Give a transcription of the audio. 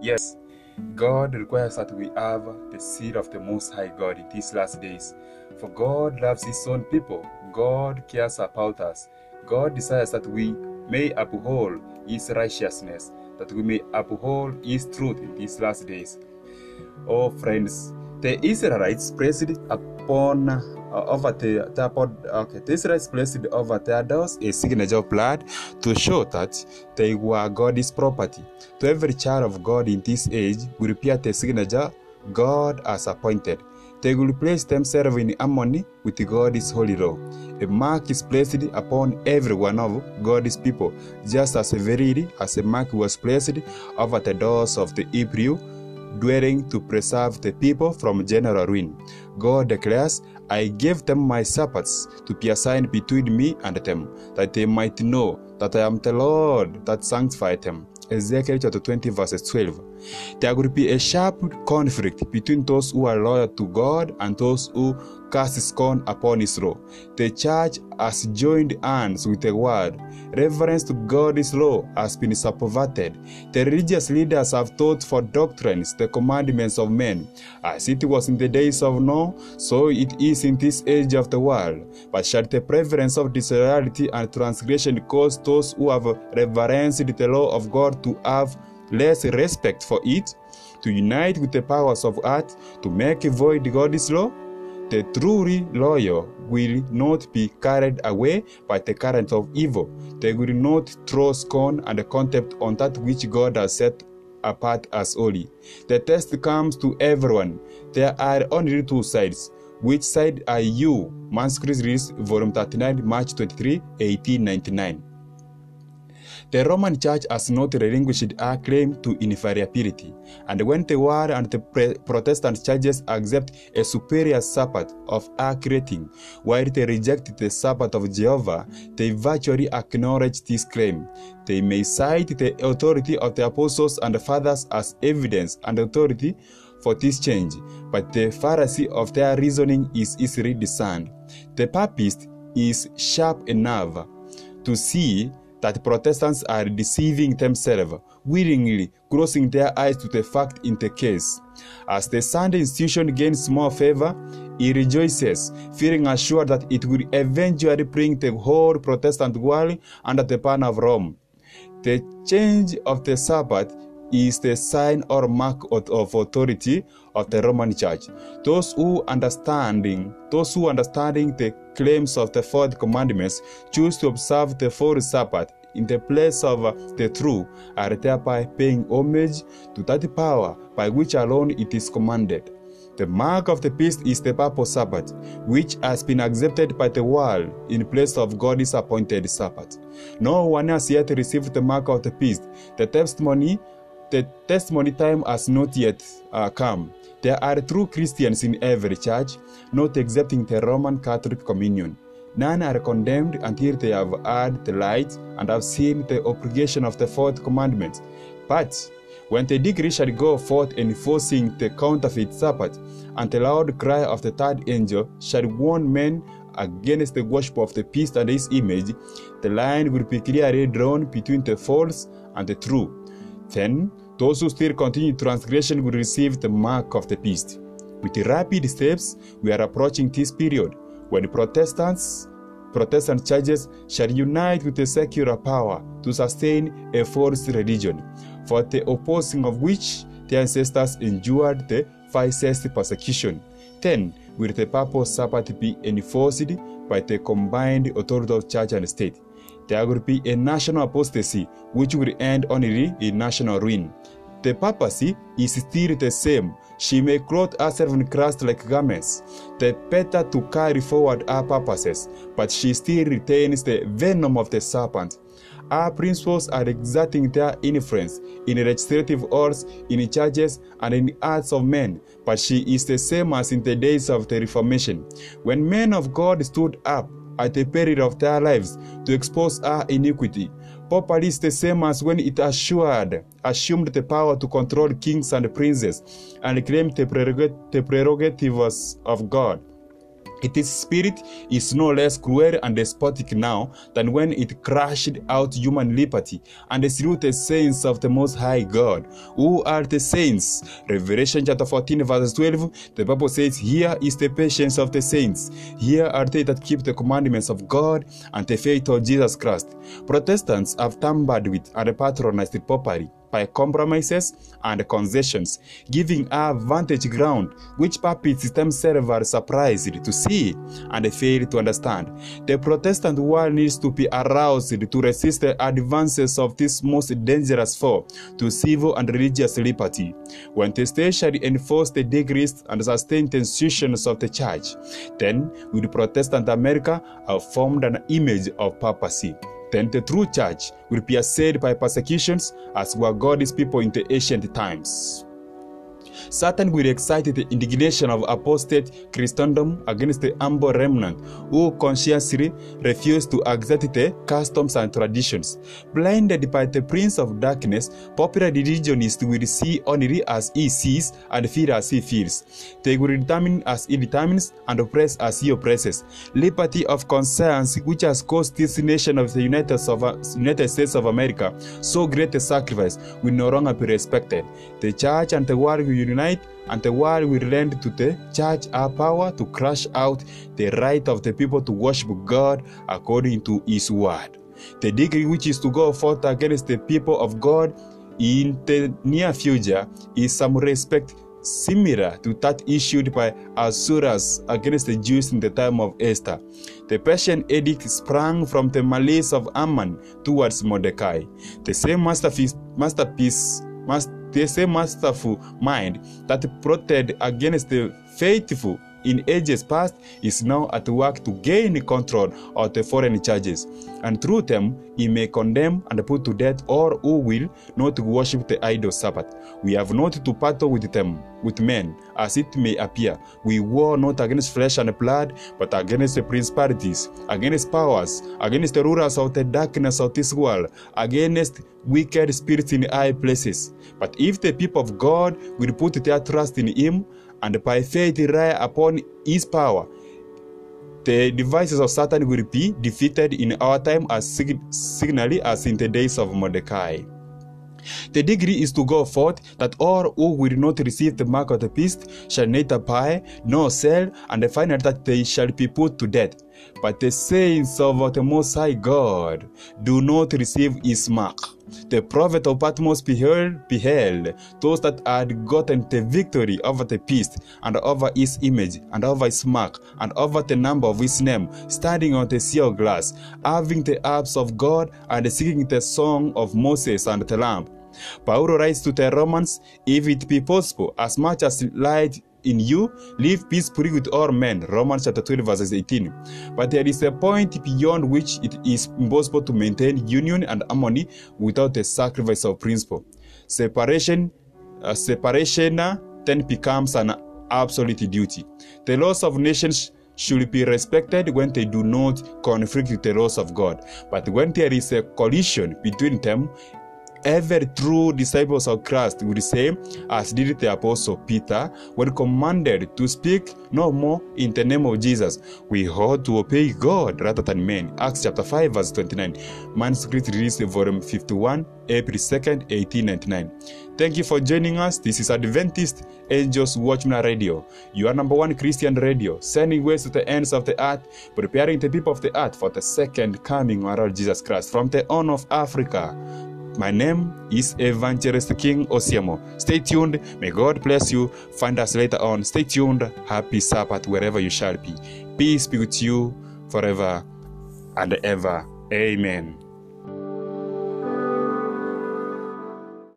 Yes, God requires that we have the seed of the Most High God in these last days. For God loves His own people. God cares about us. God desires that we may uphold His righteousness, that we may uphold His truth in these last days. Oh, friends, the Israelites placed upon uh, over the, the upon, okay, the Israelites placed over their doors a signature of blood to show that they were God's property. To every child of God in this age will appear the signature God has appointed. They will place themselves in harmony with God's holy law. A mark is placed upon every one of God's people, just as verily as a mark was placed over the doors of the Hebrew dwelling to preserve the people from general ruin. God declares, I gave them my Sabbaths to be a sign between me and them, that they might know that I am the Lord that sanctified them. Ezekiel chapter 20, verses 12. There will be a sharp conflict between those who are loyal to God and those who cast scorn upon His law. The church has joined hands with the world. Reverence to God's law has been subverted. The religious leaders have taught for doctrines the commandments of men. As it was in the days of Noah, so it is in this age of the world. But shall the prevalence of disloyalty and transgression cause those who have reverenced the law of God to have less respect for it, to unite with the powers of earth, to make void God's law? The truly loyal will not be carried away by the current of evil. They will not throw scorn and contempt on that which God has set apart as holy. The test comes to everyone. There are only two sides. Which side are you? Manuscript Release, Volume 39, March 23, 1899. The Roman Church has not relinquished her claim to infallibility, and when the world and the Protestant churches accept a superior Sabbath of her creating, while they reject the Sabbath of Jehovah, they virtually acknowledge this claim. They may cite the authority of the apostles and the fathers as evidence and authority for this change, but the fallacy of their reasoning is easily discerned. The papist is sharp enough to see that Protestants are deceiving themselves, willingly closing their eyes to the fact in the case. As the Sunday institution gains more favor, he rejoices, feeling assured that it will eventually bring the whole Protestant world under the ban of Rome. The change of the Sabbath is the sign or mark of, authority of the Roman Church. Those who understanding, those who understanding the claims of the fourth commandments choose to observe the fourth Sabbath in the place of uh, the true are thereby paying homage to that power by which alone it is commanded. The mark of the beast is the papal Sabbath, which has been accepted by the world in place of God's appointed Sabbath. No one has yet received the mark of the beast. The testimony the testimony time has not yet uh, come. There are true Christians in every church, not excepting the Roman Catholic Communion. None are condemned until they have heard the light and have seen the obligation of the fourth commandment. But when the decree shall go forth enforcing the counterfeit Sabbath, and the loud cry of the third angel shall warn men against the worship of the beast and his image, the line will be clearly drawn between the false and the true. Then those who still continue transgression will receive the mark of the beast. With rapid steps, we are approaching this period when Protestants, Protestant churches shall unite with the secular power to sustain a false religion, for the opposing of which their ancestors endured the fiercest persecution. Then will the papal Sabbath be enforced by the combined authority of church and state. There will be a national apostasy which will end only in national ruin. The papacy is still the same. She may clothe herself in Christ like garments, the better to carry forward her purposes, but she still retains the venom of the serpent. Our principles are exerting their influence in legislative halls, in churches, and in the hearts of men, but she is the same as in the days of the Reformation. When men of God stood up at the peril of their lives to expose our iniquity, Popery is the same as when it assured, assumed the power to control kings and princes and claimed the prerogatives of God. Its spirit is no less cruel and despotic now than when it crushed out human liberty and slew the saints of the Most High God. Who are the saints? Revelation chapter 14, verse 12, the Bible says, Here is the patience of the saints. Here are they that keep the commandments of God and the faith of Jesus Christ. Protestants have tampered with and patronized popery by compromises and concessions, giving a vantage ground which papists themselves are surprised to see and fail to understand. The Protestant world needs to be aroused to resist the advances of this most dangerous foe to civil and religious liberty. When the state shall enforce the degrees and sustain the institutions of the church, then will Protestant America have formed an image of papacy. Then the true church will be assailed by persecutions as were God's people in the ancient times. Satan will excite the indignation of apostate Christendom against the humble remnant who conscientiously refuse to accept the customs and traditions. Blinded by the prince of darkness, popular religionists will see only as he sees and feel as he feels. They will determine as he determines and oppress as he oppresses. Liberty of conscience, which has caused this nation of the United, United States of America so great a sacrifice, will no longer be respected. The church and the world will unite and the world will lend to the church our power to crush out the right of the people to worship God according to his word. The degree which is to go forth against the people of God in the near future is some respect similar to that issued by Ahasuerus against the Jews in the time of Esther. The Persian edict sprang from the malice of Haman towards Mordecai. The same masterpiece, masterpiece must, the same masterful mind that protected against the faithful in ages past is now at work to gain control of the foreign churches, and through them he may condemn and put to death all who will not worship the idol Sabbath. We have not to battle with them, with men, as it may appear. We war not against flesh and blood, but against the principalities, against powers, against the rulers of the darkness of this world, against wicked spirits in high places. But if the people of God will put their trust in him, and by faith rely upon his power, the devices of Satan will be defeated in our time as sig- signally as in the days of Mordecai. The degree is to go forth that all who will not receive the mark of the beast shall neither buy nor sell, and finally that they shall be put to death. But the saints of the Most High God do not receive his mark. The prophet of Patmos beheld, beheld those that had gotten the victory over the beast, and over his image, and over his mark, and over the number of his name, standing on the sea of glass, having the harps of God, and singing the song of Moses and the Lamb. Paul writes to the Romans, If it be possible, as much as light in you, live peacefully with all men. Romans chapter 12, verses 18. But there is a point beyond which it is impossible to maintain union and harmony without the sacrifice of principle. Separation, uh, separation then becomes an absolute duty. The laws of nations should be respected when they do not conflict with the laws of God. But when there is a collision between them, every true disciples of Christ will say, as did the apostle Peter, when commanded to speak no more in the name of Jesus, we ought to obey God rather than men. Acts chapter 5, verse 29. Manuscript released volume 51, April 2nd, 1899. Thank you for joining us. This is Adventist Angels Watchman Radio, your number one Christian radio, sending ways to the ends of the earth, preparing the people of the earth for the second coming of our Lord Jesus Christ from the horn of Africa. My name is Evangelist King Osiemo. Stay tuned. May God bless you. Find us later on. Stay tuned. Happy Sabbath wherever you shall be. Peace be with you forever and ever. Amen.